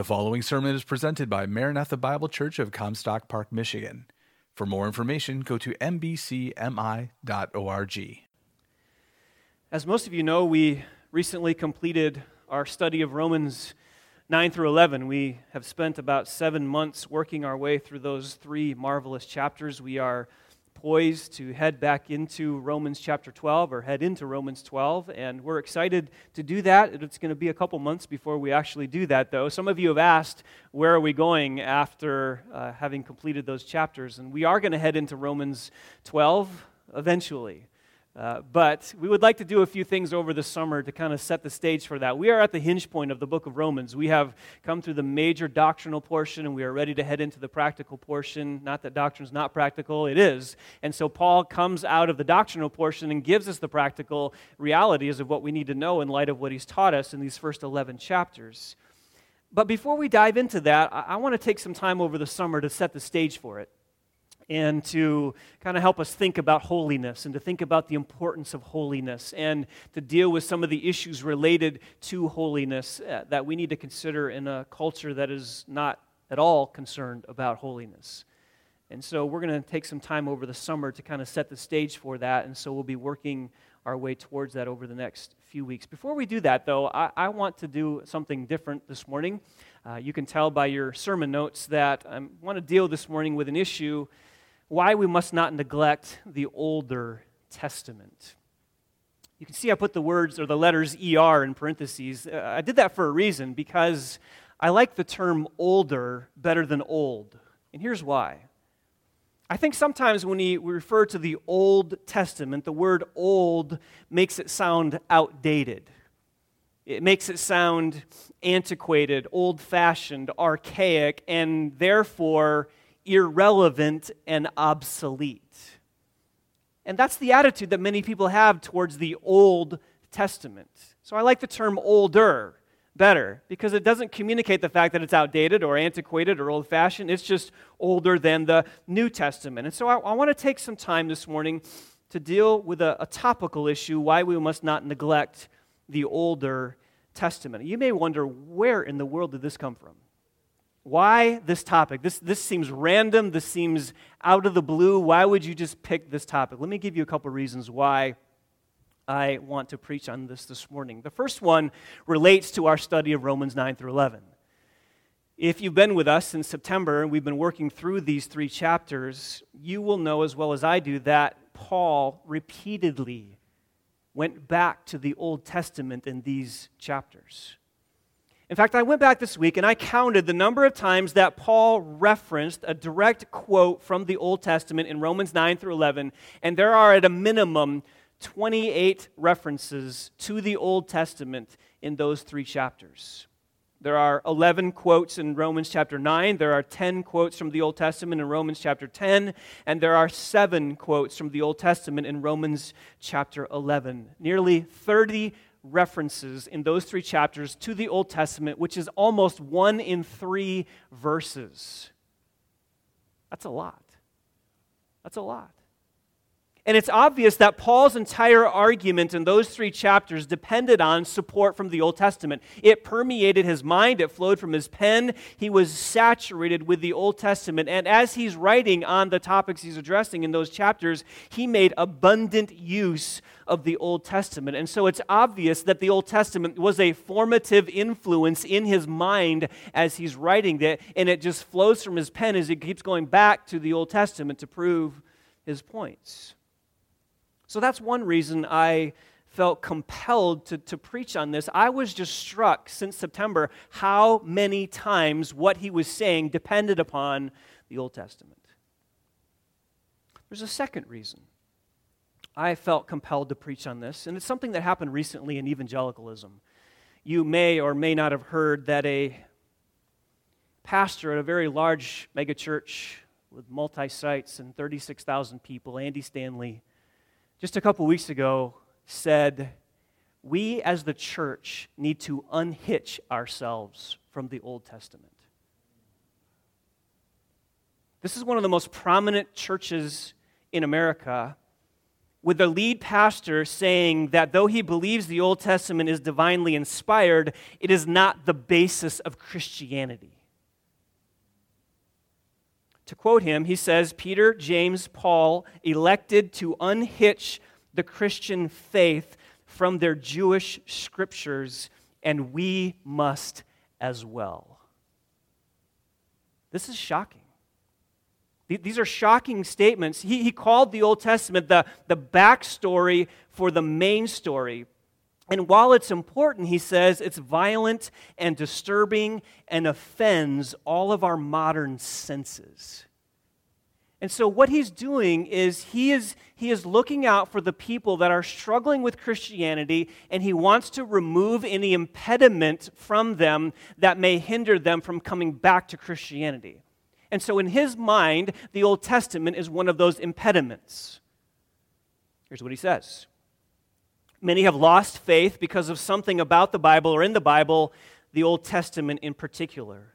The following sermon is presented by Maranatha Bible Church of Comstock Park, Michigan. For more information, go to mbcmi.org. As most of you know, we recently completed our study of Romans 9 through 11. We have spent about seven months working our way through those three marvelous chapters. We are poised to head back into Romans chapter 12 or head into Romans 12, and we're excited to do that. It's going to be a couple months before we actually do that, though. Some of you have asked, where are we going after uh, having completed those chapters? And we are going to head into Romans 12 eventually. Uh, but we would like to do a few things over the summer to kind of set the stage for that. We are at the hinge point of the book of Romans. We have come through the major doctrinal portion and we are ready to head into the practical portion. Not that doctrine is not practical, it is. And so Paul comes out of the doctrinal portion and gives us the practical realities of what we need to know in light of what he's taught us in these first 11 chapters. But before we dive into that, I, I want to take some time over the summer to set the stage for it and to kind of help us think about holiness and to think about the importance of holiness and to deal with some of the issues related to holiness uh, that we need to consider in a culture that is not at all concerned about holiness. And so we're going to take some time over the summer to kind of set the stage for that. And so we'll be working our way towards that over the next few weeks. Before we do that, though, I, I want to do something different this morning. Uh, you can tell by your sermon notes that I want to deal this morning with an issue why we must not neglect the Older Testament. You can see I put the words or the letters ER in parentheses. Uh, I did that for a reason because I like the term older better than old. And here's why. I think sometimes when we refer to the Old Testament, the word old makes it sound outdated. It makes it sound antiquated, old fashioned, archaic, and therefore irrelevant and obsolete. And that's the attitude that many people have towards the Old Testament. So I like the term older better because it doesn't communicate the fact that it's outdated or antiquated or old fashioned. It's just older than the New Testament. And so I, I want to take some time this morning to deal with a, a topical issue why we must not neglect the older Testament. You may wonder where in the world did this come from? Why this topic? This, this seems random. This seems out of the blue. Why would you just pick this topic? Let me give you a couple reasons why I want to preach on this this morning. The first one relates to our study of Romans 9 through 11. If you've been with us since September and we've been working through these three chapters, you will know as well as I do that Paul repeatedly went back to the Old Testament in these chapters. In fact, I went back this week and I counted the number of times that Paul referenced a direct quote from the Old Testament in Romans 9 through 11, and there are at a minimum 28 references to the Old Testament in those three chapters. There are 11 quotes in Romans chapter 9. There are 10 quotes from the Old Testament in Romans chapter 10. And there are seven quotes from the Old Testament in Romans chapter 11. Nearly 30 references in those three chapters to the Old Testament, which is almost one in three verses. That's a lot. That's a lot. And it's obvious that Paul's entire argument in those three chapters depended on support from the Old Testament. It permeated his mind, it flowed from his pen. He was saturated with the Old Testament. And as he's writing on the topics he's addressing in those chapters, he made abundant use of the Old Testament. And so it's obvious that the Old Testament was a formative influence in his mind as he's writing that. And it just flows from his pen as he keeps going back to the Old Testament to prove his points. So that's one reason I felt compelled to, to preach on this. I was just struck since September how many times what he was saying depended upon the Old Testament. There's a second reason I felt compelled to preach on this, and it's something that happened recently in evangelicalism. You may or may not have heard that a pastor at a very large megachurch with multi sites and 36,000 people, Andy Stanley, just a couple weeks ago said, We as the church need to unhitch ourselves from the Old Testament. This is one of the most prominent churches in America, with the lead pastor saying that though he believes the Old Testament is divinely inspired, it is not the basis of Christianity. To quote him, he says Peter, James, Paul elected to unhitch the Christian faith from their Jewish scriptures, and we must as well. This is shocking. These are shocking statements. He, he called the Old Testament the, the backstory for the main story. And while it's important, he says it's violent and disturbing and offends all of our modern senses. And so, what he's doing is he, is he is looking out for the people that are struggling with Christianity, and he wants to remove any impediment from them that may hinder them from coming back to Christianity. And so, in his mind, the Old Testament is one of those impediments. Here's what he says Many have lost faith because of something about the Bible or in the Bible, the Old Testament in particular.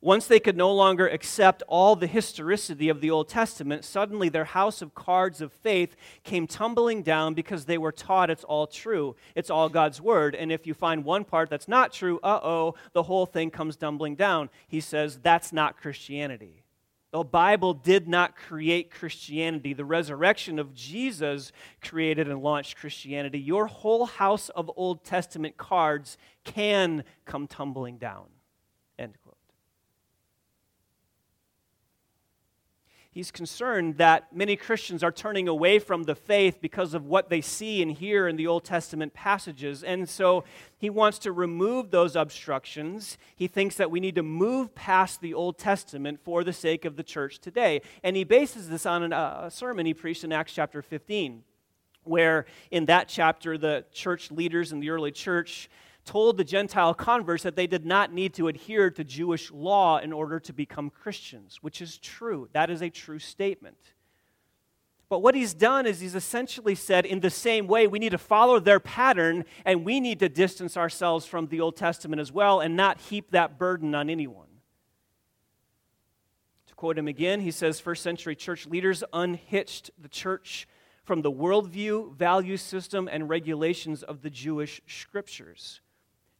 Once they could no longer accept all the historicity of the Old Testament, suddenly their house of cards of faith came tumbling down because they were taught it's all true. It's all God's word. And if you find one part that's not true, uh oh, the whole thing comes tumbling down. He says that's not Christianity. The Bible did not create Christianity. The resurrection of Jesus created and launched Christianity. Your whole house of Old Testament cards can come tumbling down. He's concerned that many Christians are turning away from the faith because of what they see and hear in the Old Testament passages. And so he wants to remove those obstructions. He thinks that we need to move past the Old Testament for the sake of the church today. And he bases this on uh, a sermon he preached in Acts chapter 15, where in that chapter, the church leaders in the early church told the Gentile converts that they did not need to adhere to Jewish law in order to become Christians, which is true. That is a true statement. But what he's done is he's essentially said, in the same way, we need to follow their pattern and we need to distance ourselves from the Old Testament as well and not heap that burden on anyone. To quote him again, he says, First century church leaders unhitched the church from the worldview, value system, and regulations of the Jewish scriptures.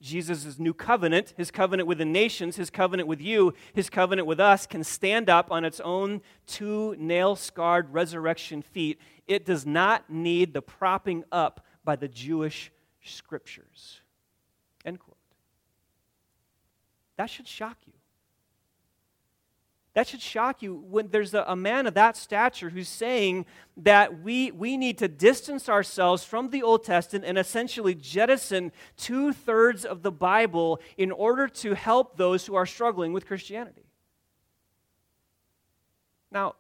Jesus' new covenant, his covenant with the nations, his covenant with you, his covenant with us, can stand up on its own two nail scarred resurrection feet. It does not need the propping up by the Jewish scriptures. End quote. That should shock you. That should shock you when there's a, a, man of that stature who's saying that we, we need to distance ourselves from the Old Testament and essentially jettison two thirds of the Bible in order to help those who are struggling with Christianity. Now,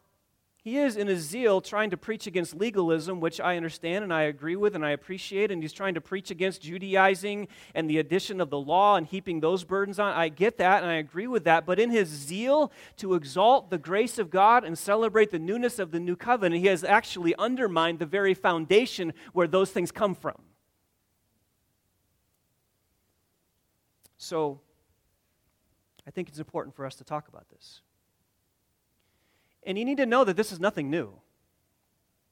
he is, in his zeal, trying to preach against legalism, which I understand and I agree with and I appreciate. And he's trying to preach against Judaizing and the addition of the law and heaping those burdens on. I get that and I agree with that. But in his zeal to exalt the grace of God and celebrate the newness of the new covenant, he has actually undermined the very foundation where those things come from. So, I think it's important for us to talk about this. And you need to know that this is nothing new.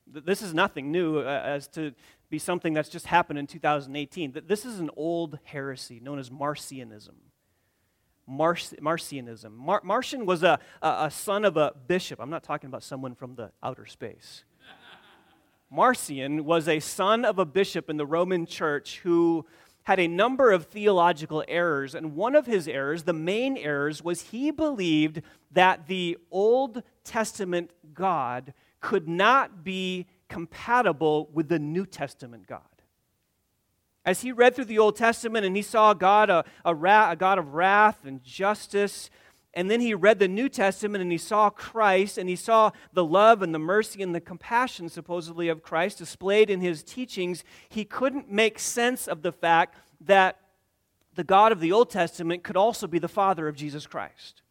This is nothing new uh, as to be something that's just happened in 2018. This is an old heresy known as Marcionism. Marcionism. Mar- Marcion was a, a, a son of a bishop. I'm not talking about someone from the outer space. Marcion was a son of a bishop in the Roman church who had a number of theological errors. And one of his errors, the main errors, was he believed that the Old Testament God could not be compatible with the New Testament God. As he read through the Old Testament and he saw God, a, a, ra- a God of wrath and justice, and then he read the New Testament and he saw Christ and he saw the love and the mercy and the compassion, supposedly, of Christ displayed in his teachings. He couldn't make sense of the fact that the God of the Old Testament could also be the Father of Jesus Christ.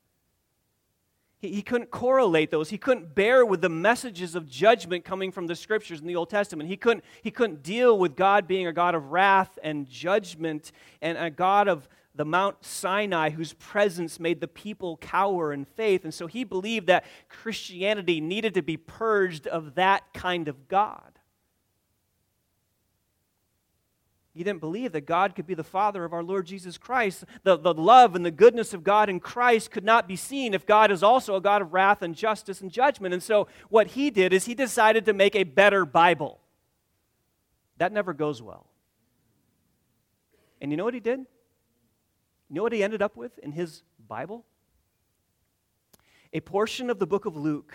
He, he couldn't correlate those. He couldn't bear with the messages of judgment coming from the scriptures in the Old Testament. He couldn't, he couldn't deal with God being a God of wrath and judgment and a God of the Mount Sinai, whose presence made the people cower in faith. And so he believed that Christianity needed to be purged of that kind of God. He didn't believe that God could be the Father of our Lord Jesus Christ. The, the love and the goodness of God in Christ could not be seen if God is also a God of wrath and justice and judgment. And so, what he did is he decided to make a better Bible. That never goes well. And you know what he did? You know what he ended up with in his Bible? A portion of the book of Luke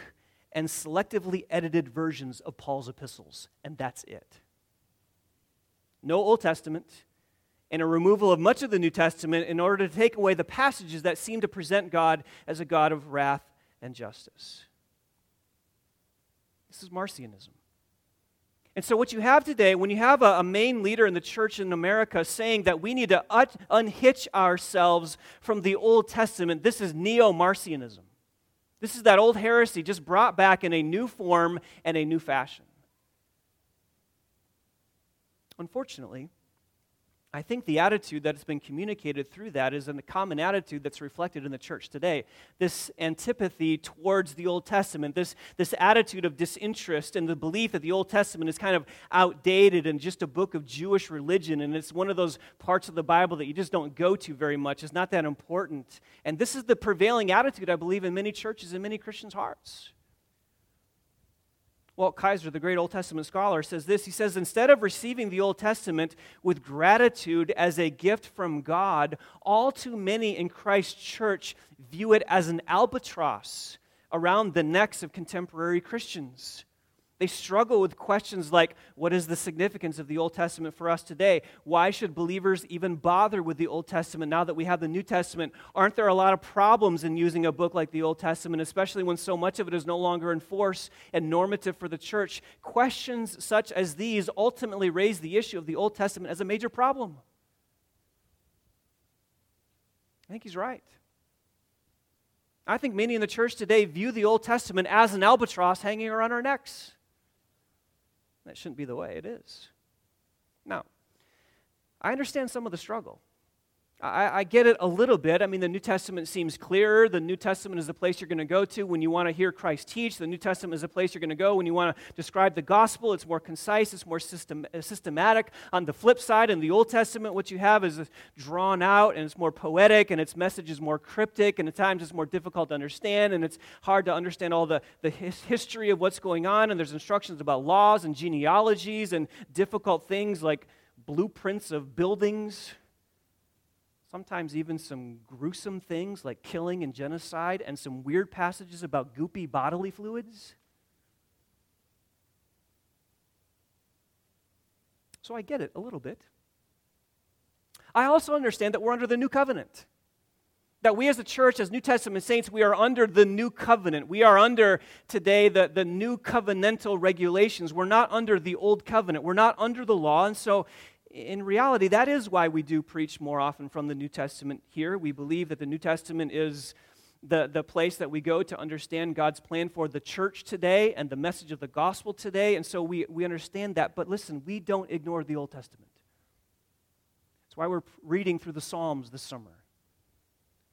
and selectively edited versions of Paul's epistles, and that's it no Old Testament, and a removal of much of the New Testament in order to take away the passages that seem to present God as a God of wrath and justice. This is Marcionism. And so, what you have today, when you have a, a, main leader in the church in America saying that we need to unhitch ourselves from the Old Testament, this is neo Marcionism. This is that old heresy just brought back in a new form and a new fashion. Unfortunately, I think the attitude that has been communicated through that is in the common attitude that's reflected in the church today. This antipathy towards the Old Testament, this, this attitude of disinterest and the belief that the Old Testament is kind of outdated and just a book of Jewish religion, and it's one of those parts of the Bible that you just don't go to very much. It's not that important. And this is the prevailing attitude, I believe, in many churches and many Christians' hearts. Walt Kaiser, the great Old Testament scholar, says this. He says, Instead of receiving the Old Testament with gratitude as a gift from God, all too many in Christ's church view it as an albatross around the necks of contemporary Christians. They struggle with questions like what is the significance of the Old Testament for us today? Why should believers even bother with the Old Testament now that we have the New Testament? Aren't there a lot of problems in using a book like the Old Testament, especially when so much of it is no longer in force and normative for the church? Questions such as these ultimately raise the issue of the Old Testament as a major problem. I think he's right. I think many in the church today view the Old Testament as an albatross hanging around our necks. That shouldn't be the way it is. Now, I understand some of the struggle. I, I, get it a little bit. I mean, the New Testament seems clearer. The New Testament is the place you're going to go to when you want to hear Christ teach. The New Testament is the place you're going to go when you want to describe the gospel. It's more concise, it's more system, uh, systematic. On the flip side, in the Old Testament, what you have is drawn out and it's more poetic and its message is more cryptic and at times it's more difficult to understand and it's hard to understand all the, the his, history of what's going on. And there's instructions about laws and genealogies and difficult things like blueprints of buildings sometimes even some gruesome things like killing and genocide, and some weird passages about goopy bodily fluids. So I get it a little bit. I also understand that we're under the new covenant. That we as a church, as New Testament saints, we are under the new covenant. We are under today the, the new covenantal regulations. We're not under the old covenant. We're not under the law. And so in reality, that is why we do preach more often from the New Testament here. We believe that the New Testament is the, the place that we go to understand God's plan for the church today and the message of the gospel today. And so we, we understand that. But listen, we don't ignore the Old Testament. It's why we're reading through the Psalms this summer.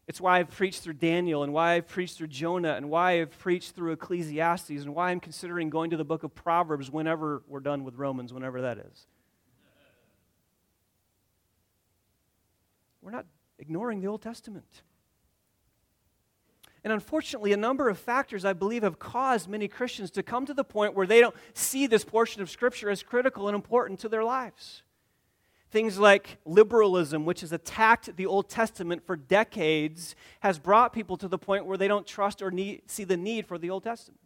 It's why I've preached through Daniel and why I've preached through Jonah and why I've preached through Ecclesiastes and why I'm considering going to the book of Proverbs whenever we're done with Romans, whenever that is. We're not ignoring the Old Testament. And unfortunately, a number of factors, I believe, have caused many Christians to come to the point where they don't see this portion of Scripture as critical and important to their lives. Things like liberalism, which has attacked the Old Testament for decades, has brought people to the point where they don't trust or need, see the need for the Old Testament.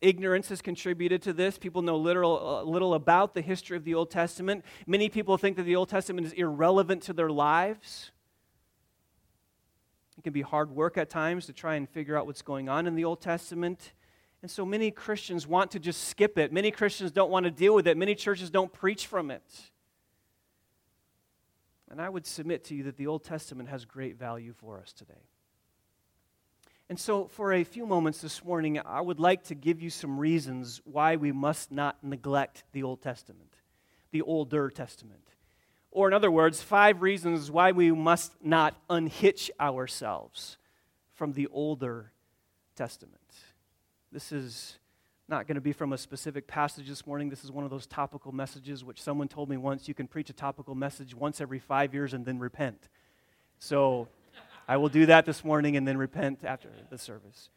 Ignorance has contributed to this. People know little, uh, little about the history of the Old Testament. Many people think that the Old Testament is irrelevant to their lives. It can be hard work at times to try and figure out what's going on in the Old Testament. And so many Christians want to just skip it. Many Christians don't want to deal with it. Many churches don't preach from it. And I would submit to you that the Old Testament has great value for us today. And so, for a few moments this morning, I would like to give you some reasons why we must not neglect the Old Testament, the Older Testament. Or, in other words, five reasons why we must not unhitch ourselves from the Older Testament. This is not going to be from a specific passage this morning. This is one of those topical messages, which someone told me once you can preach a topical message once every five years and then repent. So I will do that this morning and then repent after the service.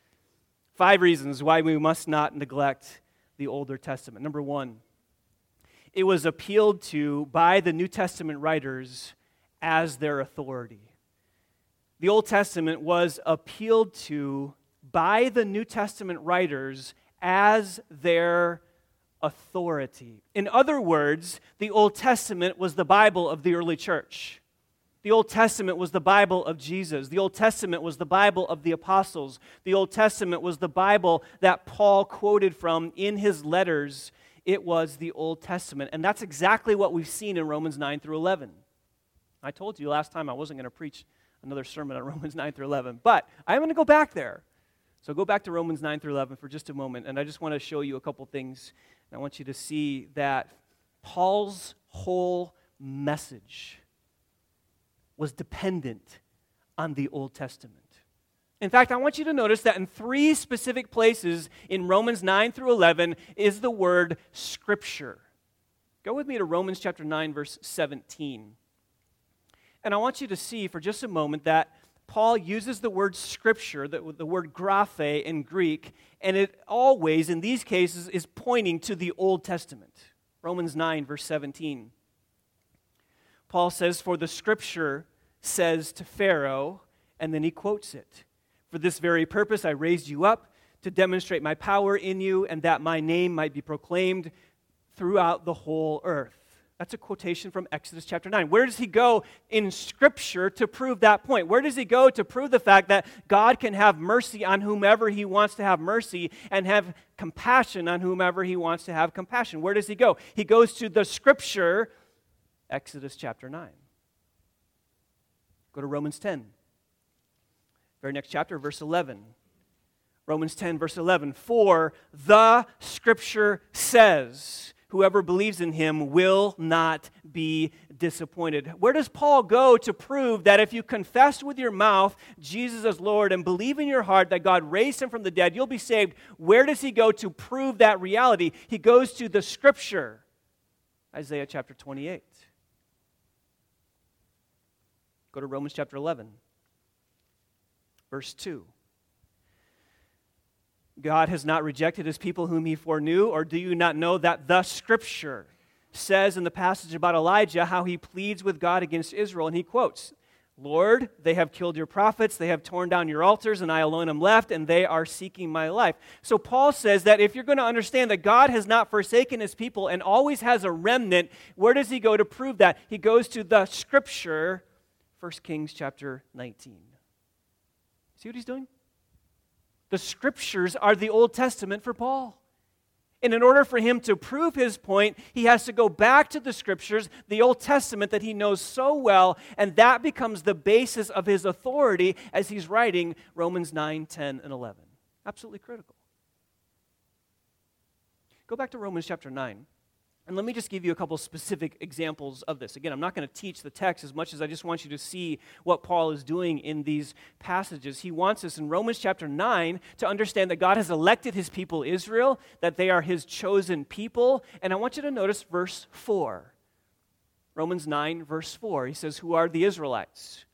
Five reasons why we must not neglect the Older Testament. Number one, it was appealed to by the New Testament writers as their authority. The Old Testament was appealed to by the New Testament writers as their authority. In other words, the Old Testament was the Bible of the early church. The Old Testament was the Bible of Jesus. The Old Testament was the Bible of the apostles. The Old Testament was the Bible that Paul quoted from in his letters. It was the Old Testament. And that's exactly what we've seen in Romans 9 through 11. I told you last time I wasn't going to preach another sermon on Romans 9 through 11, but I'm going to go back there so go back to Romans 9 through 11 for just a moment, and I just want to show you a couple things. I want you to see that Paul's whole message was dependent on the Old Testament. In fact, I want you to notice that in three specific places in Romans 9 through 11 is the word scripture. Go with me to Romans chapter 9, verse 17. And I want you to see for just a moment that Paul uses the word scripture, the, the word graphe in Greek, and it always, in these cases, is pointing to the Old Testament. Romans 9, verse 17. Paul says, For the scripture says to Pharaoh, and then he quotes it For this very purpose I raised you up to demonstrate my power in you, and that my name might be proclaimed throughout the whole earth. That's a quotation from Exodus chapter 9. Where does he go in Scripture to prove that point? Where does he go to prove the fact that God can have mercy on whomever he wants to have mercy and have compassion on whomever he wants to have compassion? Where does he go? He goes to the Scripture, Exodus chapter 9. Go to Romans 10. Very next chapter, verse 11. Romans 10, verse 11. For the Scripture says, whoever believes in him will not be disappointed. Where does Paul go to prove that if you confess with your mouth Jesus as Lord and believe in your heart that God raised him from the dead, you'll be saved? Where does he go to prove that reality? He goes to the scripture, Isaiah chapter 28. Go to Romans chapter 11, verse 2. God has not rejected his people whom he foreknew, or do you not know that the scripture says in the passage about Elijah how he pleads with God against Israel? And he quotes, Lord, they have killed your prophets, they have torn down your altars, and I alone am left, and they are seeking my life. So Paul says that if you're going to understand that God has not forsaken his people and always has a remnant, where does he go to prove that? He goes to the scripture, 1 Kings chapter 19. See what he's doing? The scriptures are the Old Testament for Paul. And in order for him to prove his point, he has to go back to the scriptures, the Old Testament that he knows so well, and that becomes the basis of his authority as he's writing Romans 9, 10, and 11. Absolutely critical. Go back to Romans chapter 9. And let me just give you a couple specific examples of this. Again, I'm not going to teach the text as much as I just want you to see what Paul is doing in these passages. He wants us in Romans chapter 9 to understand that God has elected his people Israel, that they are his chosen people. And I want you to notice verse 4. Romans 9, verse 4. He says, Who are the Israelites?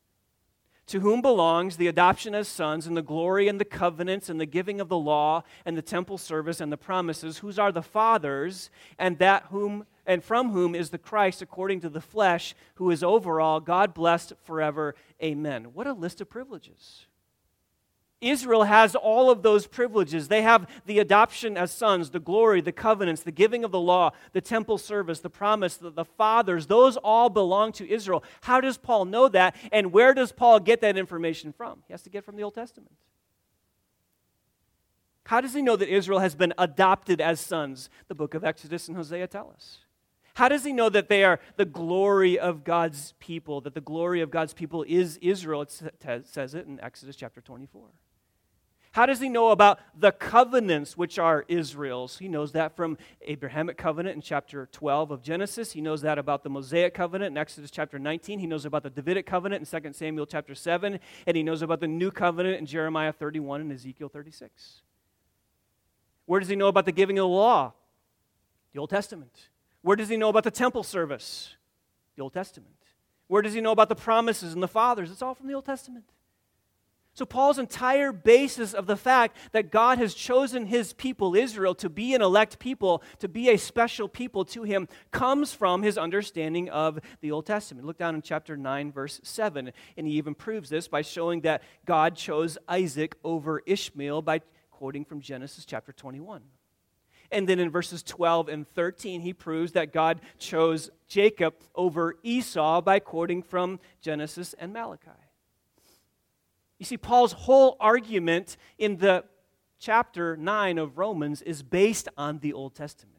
To whom belongs the adoption as sons and the glory and the covenants and the giving of the law and the temple service and the promises whose are the fathers and that whom and from whom is the Christ according to the flesh who is over all God blessed forever. Amen. What a list of privileges Israel has all of those privileges. They have the adoption as sons, the glory, the covenants, the giving of the law, the temple service, the promise, the, the, fathers. Those all belong to Israel. How does Paul know that? And where does Paul get that information from? He has to get from the Old Testament. How does he know that Israel has been adopted as sons? The book of Exodus and Hosea tell us. How does he know that they are the glory of God's people, that the glory of God's people is Israel? It says it in Exodus chapter 24. How does he know about the covenants which are Israel's? He knows that from Abrahamic covenant in chapter 12 of Genesis. He knows that about the Mosaic covenant in Exodus chapter 19. He knows about the Davidic covenant in 2 Samuel chapter 7. And he knows about the new covenant in Jeremiah 31 and Ezekiel 36. Where does he know about the giving of the law? The Old Testament. Where does he know about the temple service? The Old Testament. Where does he know about the promises and the fathers? It's all from the Old Testament. So, Paul's entire basis of the fact that God has chosen his people, Israel, to be an elect people, to be a special people to him, comes from his understanding of the Old Testament. Look down in chapter 9, verse 7, and he even proves this by showing that God chose Isaac over Ishmael by quoting from Genesis chapter 21. And then in verses 12 and 13, he proves that God chose Jacob over Esau by quoting from Genesis and Malachi. You see, Paul's whole argument in the chapter 9 of Romans is based on the Old Testament.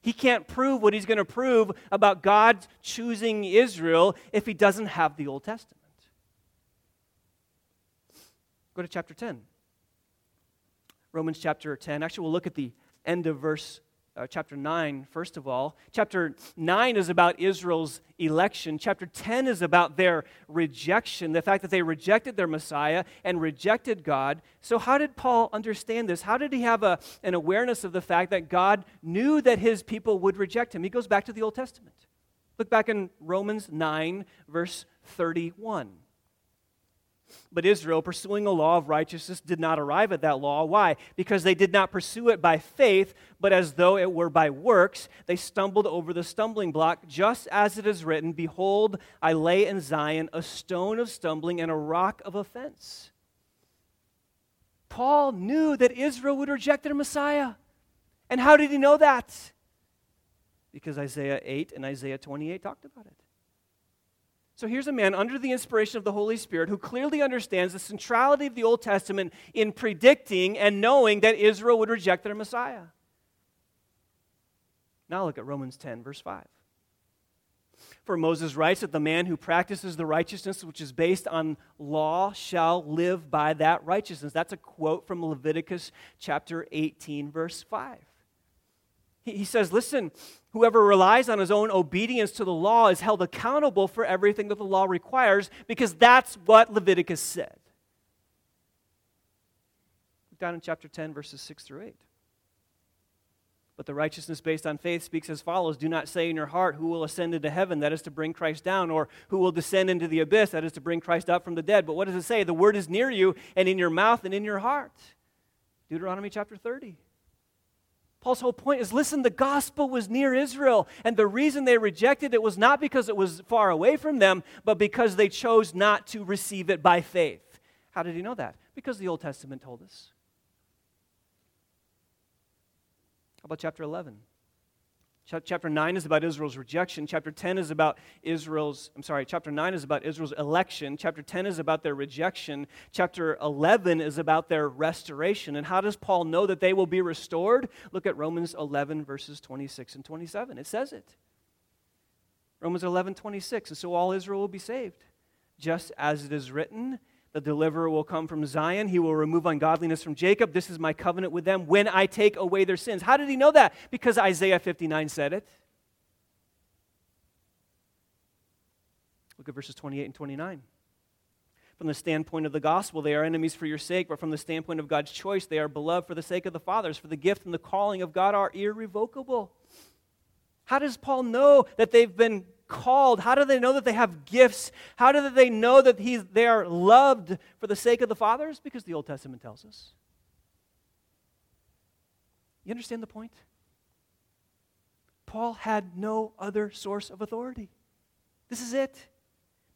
He can't prove what he's going to prove about God choosing Israel if he doesn't have the Old Testament. Go to chapter 10. Romans chapter 10. Actually, we'll look at the end of verse uh, chapter 9, first of all. Chapter 9 is about Israel's election. Chapter 10 is about their rejection, the fact that they rejected their Messiah and rejected God. So, how did Paul understand this? How did he have a, an awareness of the fact that God knew that his people would reject him? He goes back to the Old Testament. Look back in Romans 9, verse 31. But Israel, pursuing a law of righteousness, did not arrive at that law. Why? Because they did not pursue it by faith, but as though it were by works. They stumbled over the stumbling block, just as it is written Behold, I lay in Zion a stone of stumbling and a rock of offense. Paul knew that Israel would reject their Messiah. And how did he know that? Because Isaiah 8 and Isaiah 28 talked about it. So here's a man under the inspiration of the Holy Spirit who clearly understands the centrality of the Old Testament in predicting and knowing that Israel would reject their Messiah. Now look at Romans 10, verse 5. For Moses writes that the man who practices the righteousness which is based on law shall live by that righteousness. That's a quote from Leviticus chapter 18, verse 5. He says, Listen, whoever relies on his own obedience to the law is held accountable for everything that the law requires because that's what Leviticus said. Down in chapter 10, verses 6 through 8. But the righteousness based on faith speaks as follows Do not say in your heart, Who will ascend into heaven? That is to bring Christ down. Or who will descend into the abyss? That is to bring Christ up from the dead. But what does it say? The word is near you and in your mouth and in your heart. Deuteronomy chapter 30. Paul's whole point is listen, the gospel was near Israel, and the reason they rejected it was not because it was far away from them, but because they chose not to receive it by faith. How did he know that? Because the Old Testament told us. How about chapter 11? Chapter 9 is about Israel's rejection. Chapter 10 is about Israel's, I'm sorry, chapter 9 is about Israel's election. Chapter 10 is about their rejection. Chapter 11 is about their restoration. And how does Paul know that they will be restored? Look at Romans 11, verses 26 and 27. It says it. Romans 11, 26. And so all Israel will be saved. Just as it is written, the deliverer will come from Zion. He will remove ungodliness from Jacob. This is my covenant with them when I take away their sins. How did he know that? Because Isaiah 59 said it. Look at verses 28 and 29. From the standpoint of the gospel, they are enemies for your sake, but from the standpoint of God's choice, they are beloved for the sake of the fathers. For the gift and the calling of God are irrevocable. How does Paul know that they've been called? How do they know that they have gifts? How do they know that he's, they are loved for the sake of the fathers? Because the Old Testament tells us. You understand the point? Paul had no other source of authority. This is it.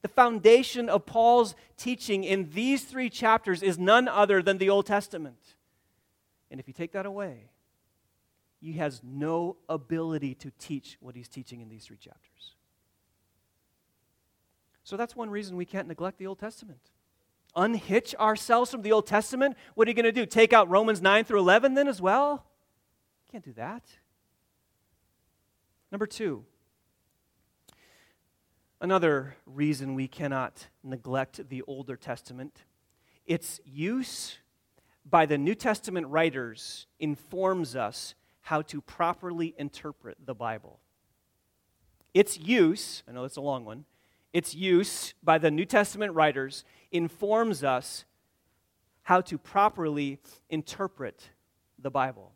The foundation of Paul's teaching in these three chapters is none other than the Old Testament. And if you take that away, he has no ability to teach what he's teaching in these three chapters. So that's one reason we can't neglect the Old Testament. Unhitch ourselves from the Old Testament? What are you going to do? Take out Romans 9 through 11 then as well? Can't do that. Number two, another reason we cannot neglect the Older Testament its use by the New Testament writers informs us how to properly interpret the Bible. Its use, I know that's a long one, its use by the New Testament writers informs us how to properly interpret the Bible.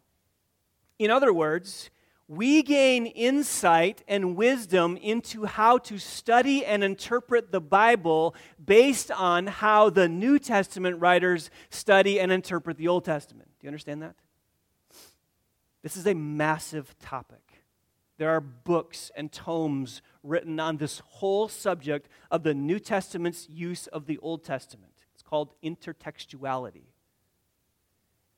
In other words, we gain insight and wisdom into how to study and interpret the Bible based on how the New Testament writers study and interpret the Old Testament. Do you understand that? This is a massive topic. There are books and tomes written on this whole subject of the New Testament's use of the Old Testament. It's called intertextuality.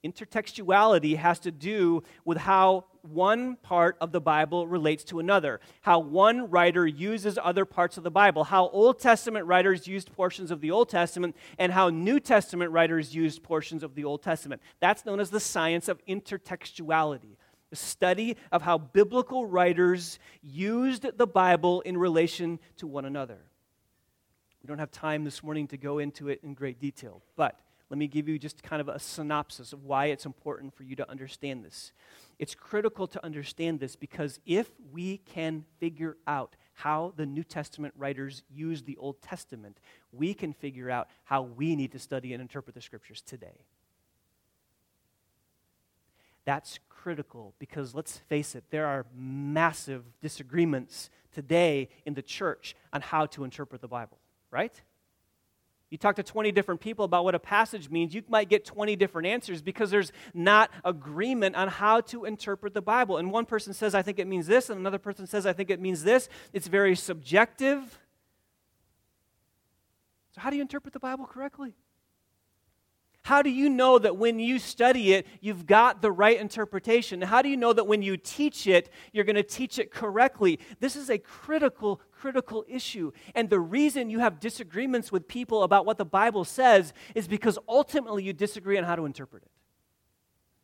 Intertextuality has to do with how one part of the Bible relates to another, how one writer uses other parts of the Bible, how Old Testament writers used portions of the Old Testament, and how New Testament writers used portions of the Old Testament. That's known as the science of intertextuality, study of how biblical writers used the Bible in relation to one another. We don't have time this morning to go into it in great detail, but let me give you just kind of a synopsis of why it's important for you to understand this. It's critical to understand this because if we can figure out how the New Testament writers use the Old Testament, we can figure out how we need to study and interpret the scriptures today. That's critical because let's face it, there are massive disagreements today in the church on how to interpret the Bible, right? You talk to 20 different people about what a passage means, you might get 20 different answers because there's not agreement on how to interpret the Bible. And one person says, I think it means this, and another person says, I think it means this. It's very subjective. So, how do you interpret the Bible correctly? How do you know that when you study it, you've got the right interpretation? How do you know that when you teach it, you're going to teach it correctly? This is a critical, critical issue. And the reason you have disagreements with people about what the Bible says is because ultimately you disagree on how to interpret it.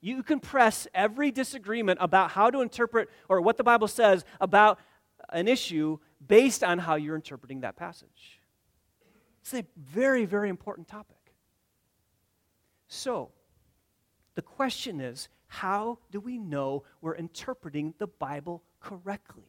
You can press every disagreement about how to interpret or what the Bible says about an issue based on how you're interpreting that passage. It's a very, very important topic. So, the question is how do we know we're interpreting the Bible correctly?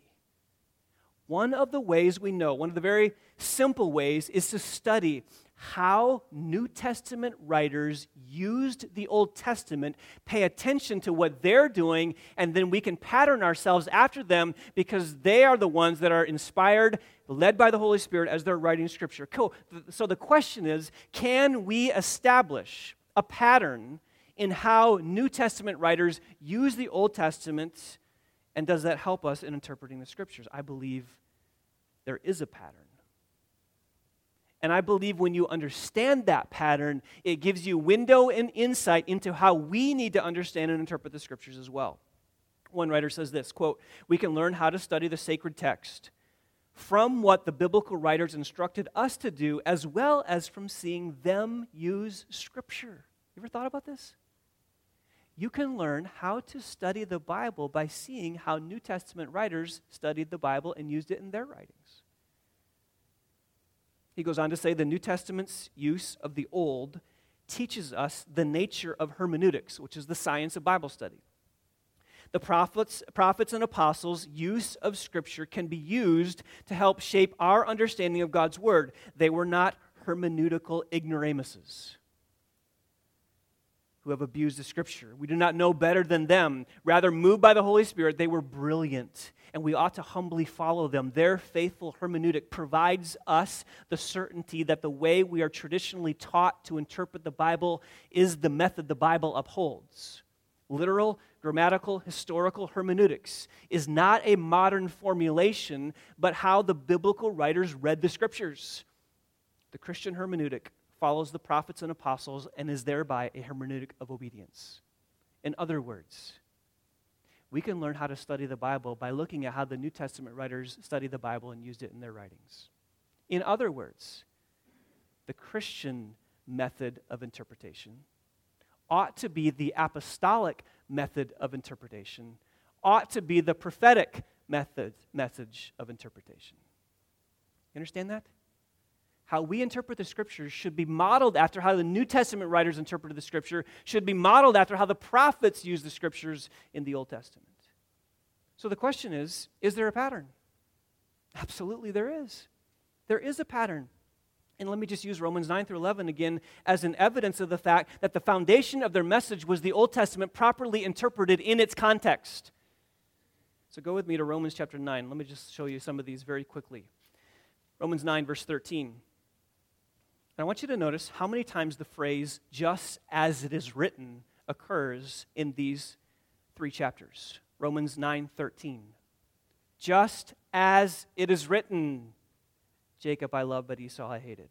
One of the ways we know, one of the very simple ways, is to study how New Testament writers used the Old Testament, pay attention to what they're doing, and then we can pattern ourselves after them because they are the ones that are inspired, led by the Holy Spirit as they're writing Scripture. Cool. So the question is can we establish a pattern in how New Testament writers use the Old Testament, and does that help us in interpreting the Scriptures? I believe there is a pattern. And I believe when you understand that pattern, it gives you window and insight into how we need to understand and interpret the Scriptures as well. One writer says this quote, We can learn how to study the sacred text from what the biblical writers instructed us to do, as well as from seeing them use Scripture. You ever thought about this? You can learn how to study the Bible by seeing how New Testament writers studied the Bible and used it in their writings. He goes on to say the New Testament's use of the Old teaches us the nature of hermeneutics, which is the science of Bible study. The prophets, prophets and apostles' use of Scripture can be used to help shape our understanding of God's Word. They were not hermeneutical ignoramuses who have abused the Scripture. We do not know better than them. Rather, moved by the Holy Spirit, they were brilliant, and we ought to humbly follow them. Their faithful hermeneutic provides us the certainty that the way we are traditionally taught to interpret the Bible is the method the Bible upholds. Literal, grammatical, historical hermeneutics is not a modern formulation, but how the biblical writers read the scriptures. The Christian hermeneutic follows the prophets and apostles and is thereby a hermeneutic of obedience. In other words, we can learn how to study the Bible by looking at how the New Testament writers studied the Bible and used it in their writings. In other words, the Christian method of interpretation ought to be the apostolic method of interpretation, ought to be the prophetic method, message of interpretation. You understand that? How we interpret the scriptures should be modeled after how the New Testament writers interpreted the scripture, should be modeled after how the prophets used the scriptures in the Old Testament. So the question is is there a pattern? Absolutely, there is. There is a pattern. And let me just use Romans 9 through 11 again as an evidence of the fact that the foundation of their message was the Old Testament properly interpreted in its context. So go with me to Romans chapter 9. Let me just show you some of these very quickly. Romans 9, verse 13. And I want you to notice how many times the phrase just as it is written occurs in these three chapters. Romans 9, 13. Just as it is written. Jacob I loved, but Esau I hated.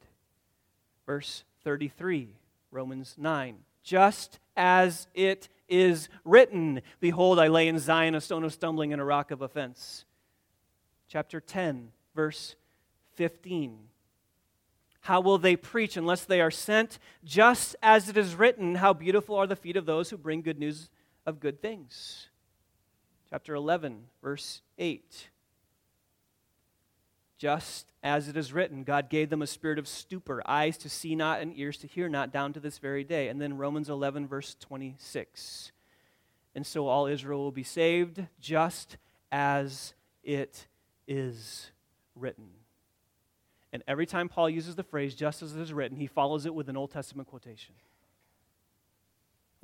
Verse 33, Romans 9. Just as it is written, Behold, I lay in Zion a stone of stumbling and a rock of offense. Chapter 10, verse 15. How will they preach unless they are sent? Just as it is written, How beautiful are the feet of those who bring good news of good things. Chapter 11, verse 8. Just as it is written, God gave them a spirit of stupor, eyes to see not and ears to hear not, down to this very day. And then Romans 11, verse 26. And so all Israel will be saved, just as it is written. And every time Paul uses the phrase, just as it is written, he follows it with an Old Testament quotation.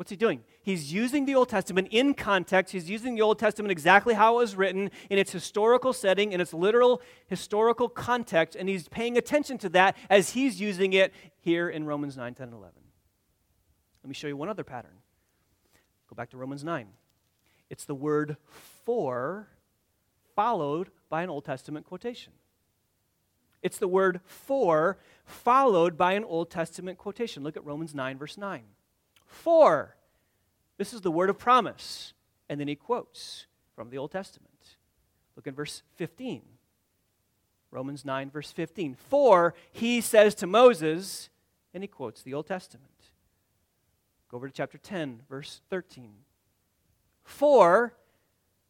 What's he doing? He's using the Old Testament in context. He's using the Old Testament exactly how it was written in its historical setting, in its literal historical context, and he's paying attention to that as he's using it here in Romans 9, 10, and 11. Let me show you one other pattern. Go back to Romans 9. It's the word for followed by an Old Testament quotation. It's the word for followed by an Old Testament quotation. Look at Romans 9, verse 9 for. This is the word of promise. And then he quotes from the Old Testament. Look in verse 15. Romans 9, verse 15. For he says to Moses, and he quotes the Old Testament. Go over to chapter 10, verse 13. For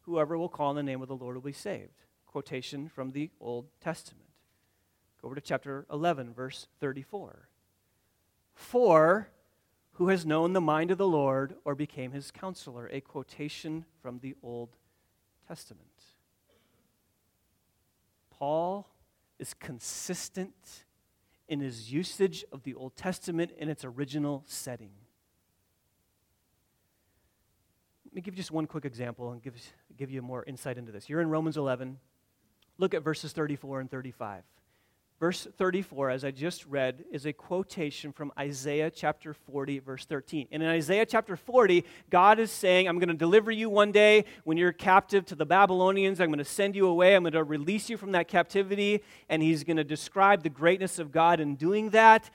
whoever will call on the name of the Lord will be saved. Quotation from the Old Testament. Go over to chapter 11, verse 34. For who has known the mind of the Lord or became his counselor. A quotation from the Old Testament. Paul is consistent in his usage of the Old Testament in its original setting. Let me give you just one quick example and give, give you more insight into this. You're in Romans 11. Look at verses 34 and 35. Verse 34, as I just read, is a quotation from Isaiah chapter 40, verse 13. And in Isaiah chapter 40, God is saying, I'm going to deliver you one day when you're captive to the Babylonians. I'm going to send you away. I'm going to release you from that captivity. And he's going to describe the greatness of God in doing that.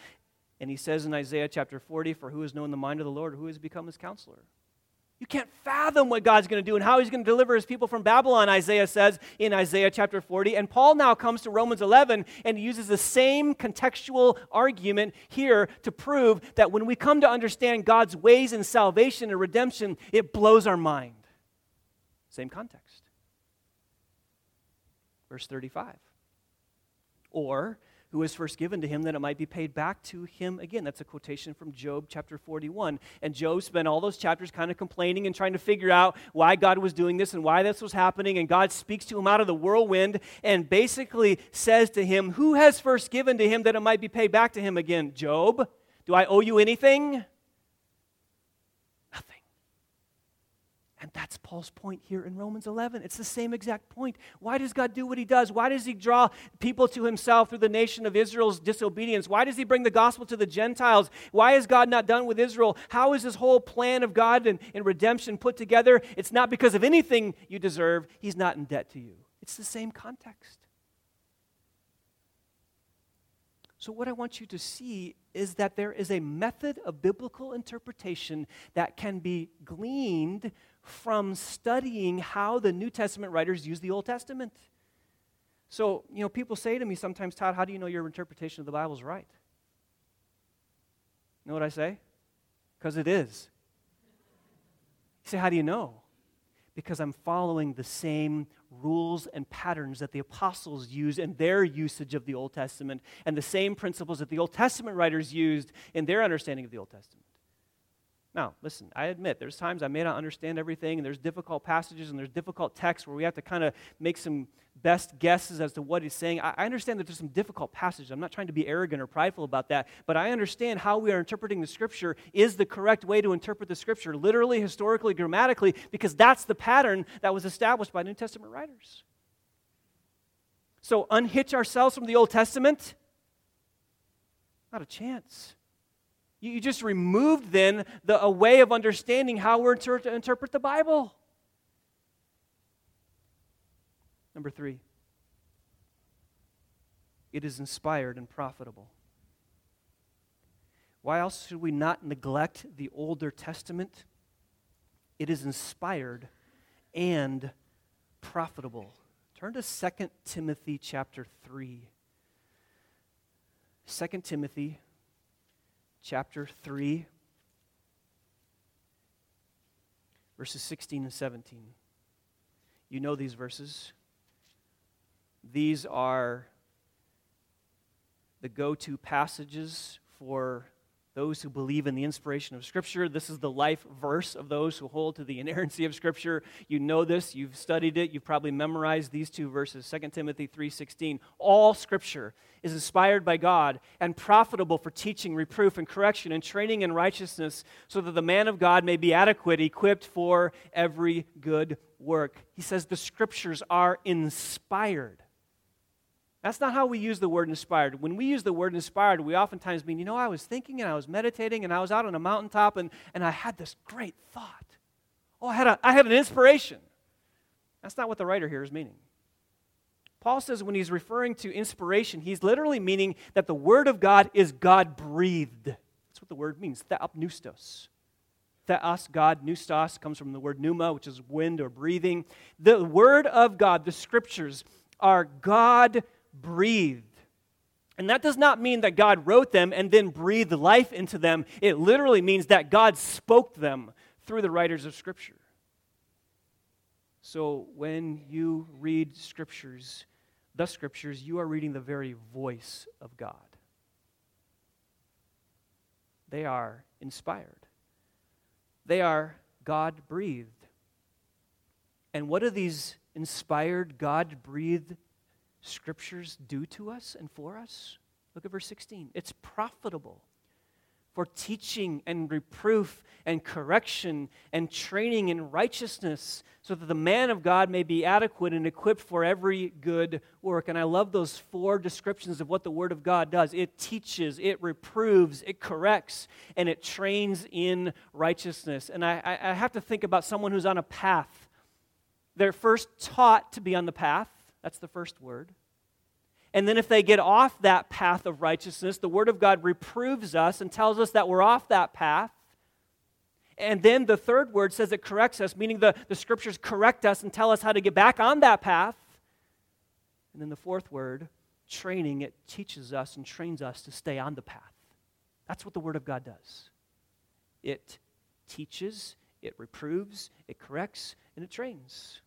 And he says in Isaiah chapter 40, For who has known the mind of the Lord, who has become his counselor? You can't fathom what God's going to do and how he's going to deliver his people from Babylon, Isaiah says in Isaiah chapter 40. And Paul now comes to Romans 11 and uses the same contextual argument here to prove that when we come to understand God's ways in salvation and redemption, it blows our mind. Same context. Verse 35. Or, who was first given to him that it might be paid back to him again. That's a quotation from Job chapter 41. And Job spent all those chapters kind of complaining and trying to figure out why God was doing this and why this was happening. And God speaks to him out of the whirlwind and basically says to him, Who has first given to him that it might be paid back to him again? Job, do I owe you anything? And that's Paul's point here in Romans 11. It's the same exact point. Why does God do what he does? Why does he draw people to himself through the nation of Israel's disobedience? Why does he bring the gospel to the Gentiles? Why is God not done with Israel? How is this whole plan of God and, and redemption put together? It's not because of anything you deserve, he's not in debt to you. It's the same context. So, what I want you to see is that there is a method of biblical interpretation that can be gleaned from studying how the New Testament writers use the Old Testament. So, you know, people say to me sometimes, Todd, how do you know your interpretation of the Bible is right? You know what I say? Because it is. You say, how do you know? Because I'm following the same rules and patterns that the apostles used in their usage of the Old Testament and the same principles that the Old Testament writers used in their understanding of the Old Testament. Now, listen, I admit there's times I may not understand everything, and there's difficult passages and there's difficult texts where we have to kind of make some best guesses as to what he's saying. I, I understand that there's some difficult passages. I'm not trying to be arrogant or prideful about that, but I understand how we are interpreting the Scripture is the correct way to interpret the Scripture, literally, historically, grammatically, because that's the pattern that was established by New Testament writers. So, unhitch ourselves from the Old Testament? Not a chance. You just removed then the, a way of understanding how we're to interpret the Bible. Number three, it is inspired and profitable. Why else should we not neglect the Older Testament? It is inspired and profitable. Turn to 2 Timothy chapter 3. 2 Timothy chapter 3, verses 16 and 17. You know these verses. These are the go to passages for those who believe in the inspiration of Scripture. This is the life verse of those who hold to the inerrancy of Scripture. You know this, you've studied it, you've probably memorized these two verses, 2 Timothy 3:16. All Scripture is inspired by God and profitable for teaching, reproof, and correction and training in righteousness, so that the man of God may be adequate, equipped for every good work. He says the Scriptures are inspired. That's not how we use the word inspired. When we use the word inspired, we oftentimes mean, you know, I was thinking and I was meditating and I was out on a mountaintop and, and I had this great thought. Oh, I had, a, I had an inspiration. That's not what the writer here is meaning. Paul says when he's referring to inspiration, he's literally meaning that the Word of God is God breathed. That's what the word means, theopneustos. Theos, God, pneustos, comes from the word pneuma, which is wind or breathing. The Word of God, the Scriptures, are God breathed. And that does not mean that God wrote them and then breathed life into them. It literally means that God spoke them through the writers of Scripture. So when you read Scriptures, the Scriptures, you are reading the very voice of God. They are inspired, they are God breathed. And what do these inspired, God breathed scriptures do to us and for us? Look at verse 16. It's profitable for teaching and reproof and correction and training in righteousness, so that the man of God may be adequate and equipped for every good work. And I love those four descriptions of what the Word of God does it teaches, it reproves, it corrects, and it trains in righteousness. And I, I have to think about someone who's on a path. They're first taught to be on the path that's the first word. And then if they get off that path of righteousness, the Word of God reproves us and tells us that we're off that path. And then the third word says it corrects us, meaning the, the scriptures correct us and tell us how to get back on that path. And then the fourth word, training, it teaches us and trains us to stay on the path. That's what the Word of God does. It teaches, it reproves, it corrects, and it trains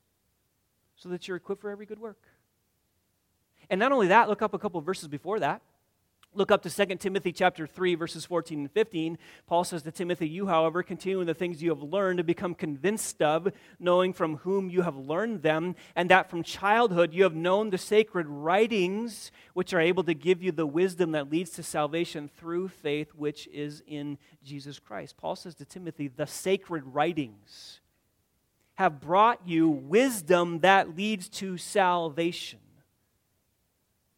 so that you're equipped for every good work. And not only that, look up a couple verses before that. Look up to 2 Timothy chapter 3 verses 14 and 15. Paul says to Timothy, "You, however, continue in the things you have learned to become convinced of, knowing from whom you have learned them, and that from childhood you have known the sacred writings, which are able to give you the wisdom that leads to salvation through faith which is in Jesus Christ." Paul says to Timothy, "The sacred writings have brought you wisdom that leads to salvation.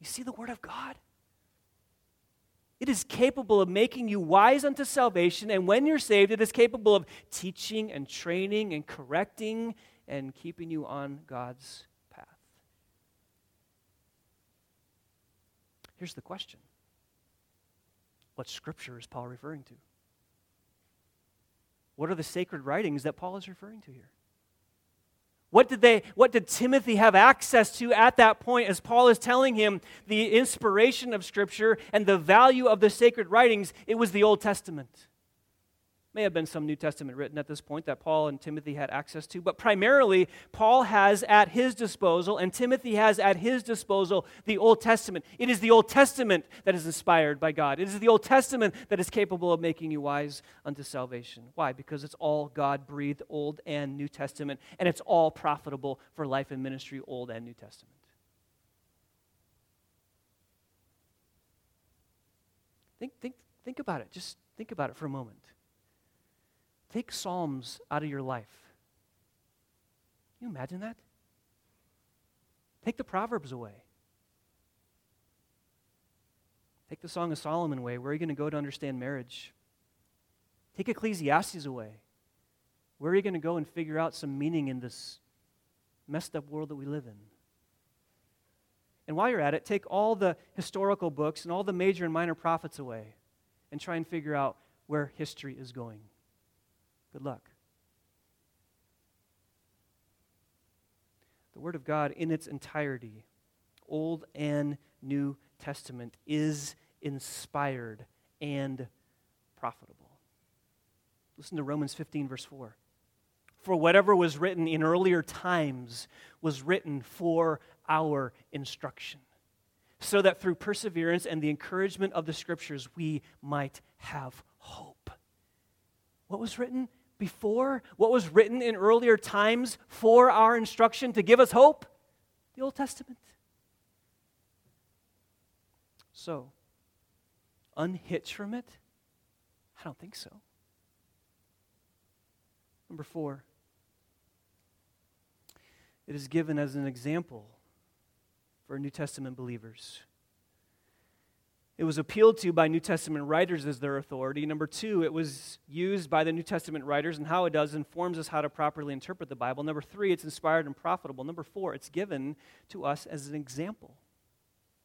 You see the Word of God? It is capable of making you wise unto salvation, and when you're saved, it is capable of teaching and training and correcting and keeping you on God's path. Here's the question What scripture is Paul referring to? What are the sacred writings that Paul is referring to here? What did, they, what did Timothy have access to at that point as Paul is telling him the inspiration of Scripture and the value of the sacred writings? It was the Old Testament. May have been some New Testament written at this point that Paul and Timothy had access to, but primarily, Paul has at his disposal, and Timothy has at his disposal, the Old Testament. It is the Old Testament that is inspired by God. It is the Old Testament that is capable of making you wise unto salvation. Why? Because it's all God breathed, Old and New Testament, and it's all profitable for life and ministry, Old and New Testament. Think, think, think about it. Just think about it for a moment. Take Psalms out of your life. Can you imagine that? Take the Proverbs away. Take the Song of Solomon away. Where are you going to go to understand marriage? Take Ecclesiastes away. Where are you going to go and figure out some meaning in this messed up world that we live in? And while you're at it, take all the historical books and all the major and minor prophets away and try and figure out where history is going. Good luck. The Word of God in its entirety, Old and New Testament, is inspired and profitable. Listen to Romans 15, verse 4. For whatever was written in earlier times was written for our instruction, so that through perseverance and the encouragement of the Scriptures we might have hope. What was written? Before, what was written in earlier times for our instruction to give us hope? The Old Testament. So, unhitch from it? I don't think so. Number four, it is given as an example for New Testament believers. It was appealed to by New Testament writers as their authority. Number two, it was used by the New Testament writers, and how it does informs us how to properly interpret the Bible. Number three, it's inspired and profitable. Number four, it's given to us as an example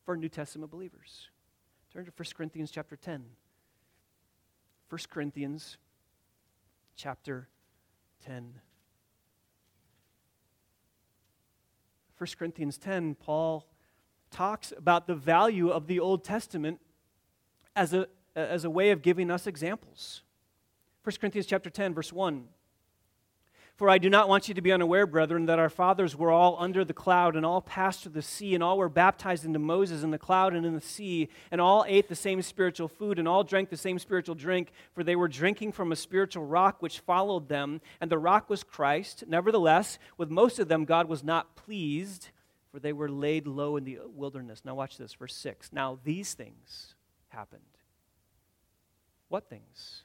for New Testament believers. Turn to 1 Corinthians chapter 10. 1 Corinthians chapter 10. 1 Corinthians 10, Paul talks about the value of the Old Testament as a, as a way of giving us examples. 1 Corinthians chapter 10, verse 1. For I do not want you to be unaware, brethren, that our fathers were all under the cloud, and all passed through the sea, and all were baptized into Moses in the cloud and in the sea, and all ate the same spiritual food, and all drank the same spiritual drink, for they were drinking from a spiritual rock which followed them, and the rock was Christ. Nevertheless, with most of them God was not pleased, for they were laid low in the wilderness. Now, watch this, verse 6. Now, these things happened. What things?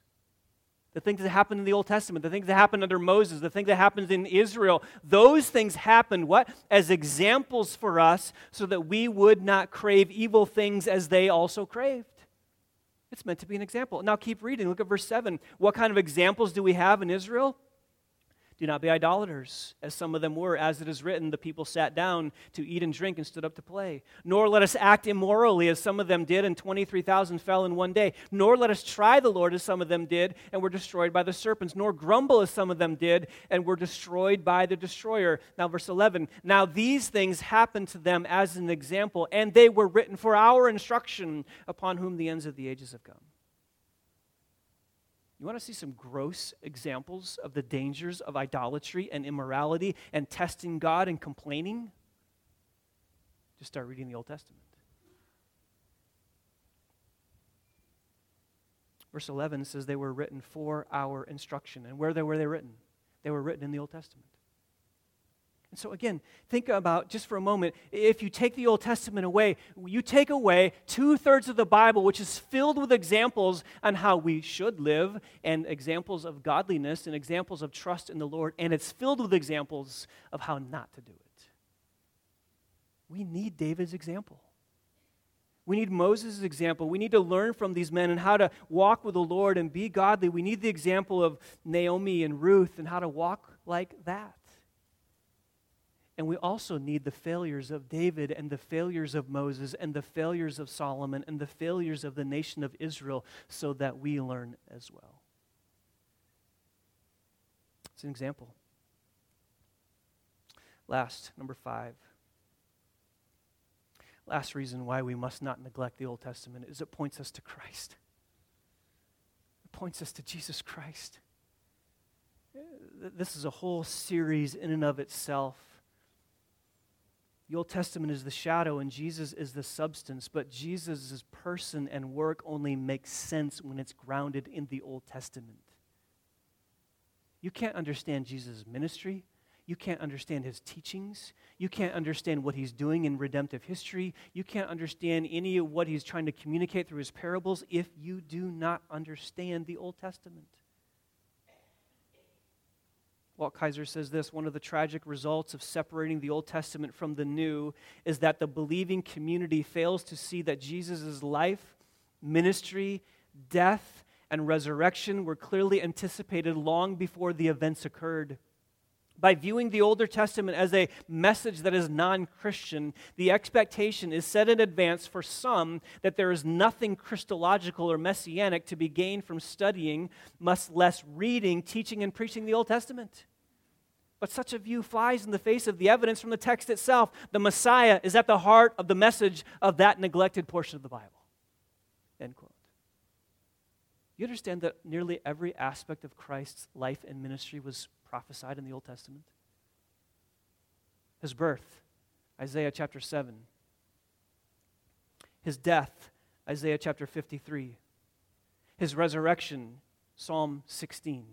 The things that happened in the Old Testament, the things that happened under Moses, the things that happened in Israel, those things happened what? As examples for us so that we would not crave evil things as they also craved. It's meant to be an example. Now keep reading. Look at verse 7. What kind of examples do we have in Israel? Do not be idolaters, as some of them were. As it is written, the people sat down to eat and drink and stood up to play. Nor let us act immorally, as some of them did, and 23,000 fell in one day. Nor let us try the Lord, as some of them did, and were destroyed by the serpents. Nor grumble, as some of them did, and were destroyed by the destroyer. Now, verse 11. Now these things happened to them as an example, and they were written for our instruction, upon whom the ends of the ages have come. You want to see some gross examples of the dangers of idolatry and immorality and testing God and complaining? Just start reading the Old Testament. Verse 11 says they were written for our instruction. And where they, were they written? They were written in the Old Testament. And so, again, think about just for a moment if you take the Old Testament away, you take away two thirds of the Bible, which is filled with examples on how we should live, and examples of godliness, and examples of trust in the Lord, and it's filled with examples of how not to do it. We need David's example. We need Moses' example. We need to learn from these men and how to walk with the Lord and be godly. We need the example of Naomi and Ruth and how to walk like that. And we also need the failures of David and the failures of Moses and the failures of Solomon and the failures of the nation of Israel so that we learn as well. It's an example. Last, number five. Last reason why we must not neglect the Old Testament is it points us to Christ It points us to Jesus Christ. This is a whole series in and of itself. The Old Testament is the shadow and Jesus is the substance, but Jesus' person and work only makes sense when it's grounded in the Old Testament. You can't understand Jesus' ministry. You can't understand his teachings. You can't understand what he's doing in redemptive history. You can't understand any of what he's trying to communicate through his parables if you do not understand the Old Testament. Walt Kaiser says this one of the tragic results of separating the Old Testament from the New is that the believing community fails to see that Jesus' life, ministry, death, and resurrection were clearly anticipated long before the events occurred. By viewing the Older Testament as a message that is non Christian, the expectation is set in advance for some that there is nothing Christological or messianic to be gained from studying, much less reading, teaching, and preaching the Old Testament. But such a view flies in the face of the evidence from the text itself. The Messiah is at the heart of the message of that neglected portion of the Bible. End quote. You understand that nearly every aspect of Christ's life and ministry was prophesied in the Old Testament? His birth, Isaiah chapter 7. His death, Isaiah chapter 53. His resurrection, Psalm 16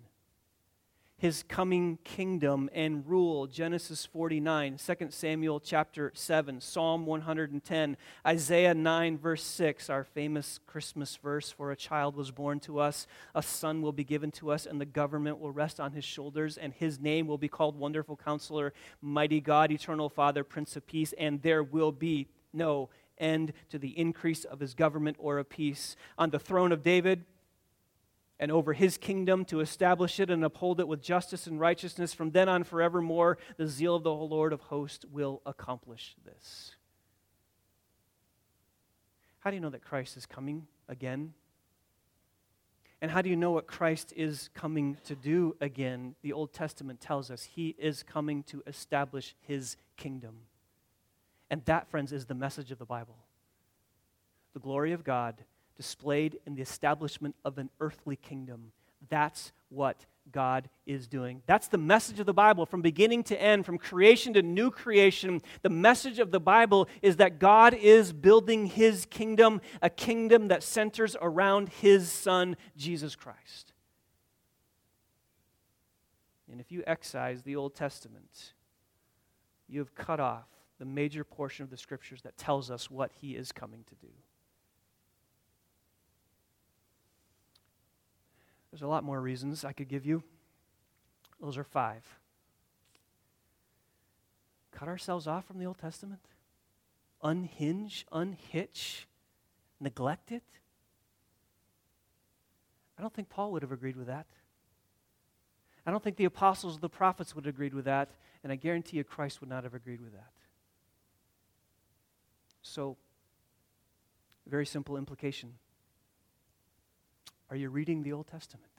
his coming kingdom and rule. Genesis 49 2 samuel chapter 7 psalm 110 isaiah 9 verse 6 our famous christmas verse. For a child was born to us a son will be given to us and the government will rest on his shoulders and his name will be called wonderful counselor mighty god eternal father prince of peace and there will be no end to the increase of his government or of peace. On the throne of david and over his kingdom to establish it and uphold it with justice and righteousness from then on forevermore. The zeal of the Lord of hosts will accomplish this. How do you know that Christ is coming again? And how do you know what Christ is coming to do again? The Old Testament tells us he is coming to establish his kingdom. And that, friends, is the message of the Bible. The glory of God displayed in the establishment of an earthly kingdom. That's what God is doing. That's the message of the Bible from beginning to end, from creation to new creation. The message of the Bible is that God is building his kingdom, a kingdom that centers around his Son, Jesus Christ. And if you excise the Old Testament, you have cut off the major portion of the scriptures that tells us what he is coming to do. There's a lot more reasons I could give you. Those are five. Cut ourselves off from the Old Testament, unhinge, unhitch, neglect it. I don't think Paul would have agreed with that. I don't think the apostles or the prophets would have agreed with that, and I guarantee you Christ would not have agreed with that. So, very simple implication are you reading the Old Testament?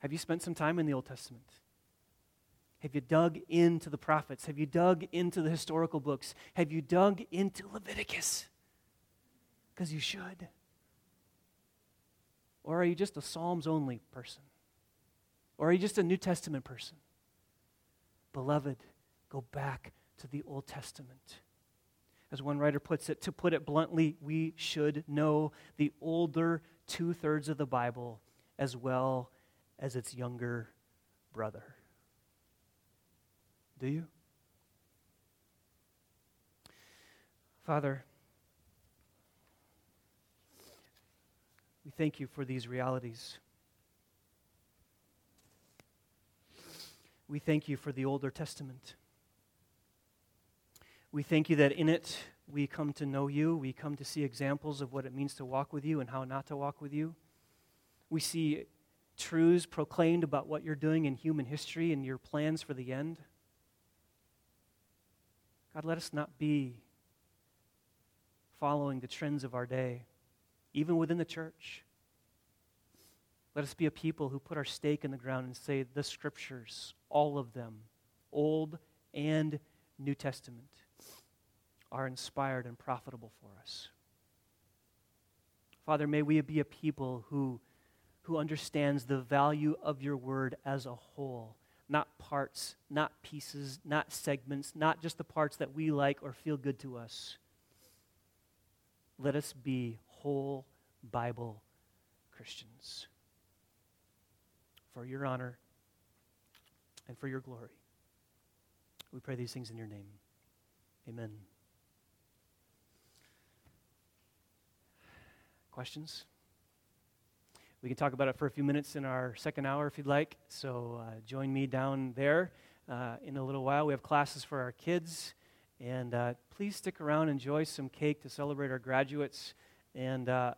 Have you spent some time in the Old Testament? Have you dug into the prophets? Have you dug into the historical books? Have you dug into Leviticus? Because you should. Or are you just a Psalms only person? Or are you just a New Testament person? Beloved, go back to the Old Testament. As one writer puts it, to put it bluntly, we should know the older two thirds of the Bible as well as its younger brother. Do you? Father, we thank you for these realities. We thank you for the Older Testament. We thank you that in it we come to know you. We come to see examples of what it means to walk with you and how not to walk with you. We see truths proclaimed about what you're doing in human history and your plans for the end. God, let us not be following the trends of our day, even within the church. Let us be a people who put our stake in the ground and say, the scriptures, all of them, Old and New Testament are inspired and profitable for us. Father, may we be a people who, who understands the value of your word as a whole, not parts, not pieces, not segments, not just the parts that we like or feel good to us. Let us be whole Bible Christians for your honor and for your glory. We pray these things in your name. Amen. Questions? We can talk about it for a few minutes in our second hour if you'd like. So uh, join me down there uh, in a little while. We have classes for our kids. And uh, please stick around, enjoy some cake to celebrate our graduates, and uh,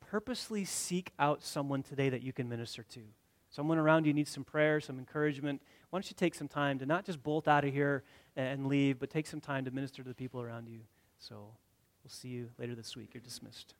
purposely seek out someone today that you can minister to. Someone around you needs some prayer, some encouragement. Why don't you take some time to not just bolt out of here and leave, but take some time to minister to the people around you. So we'll see you later this week. You're dismissed.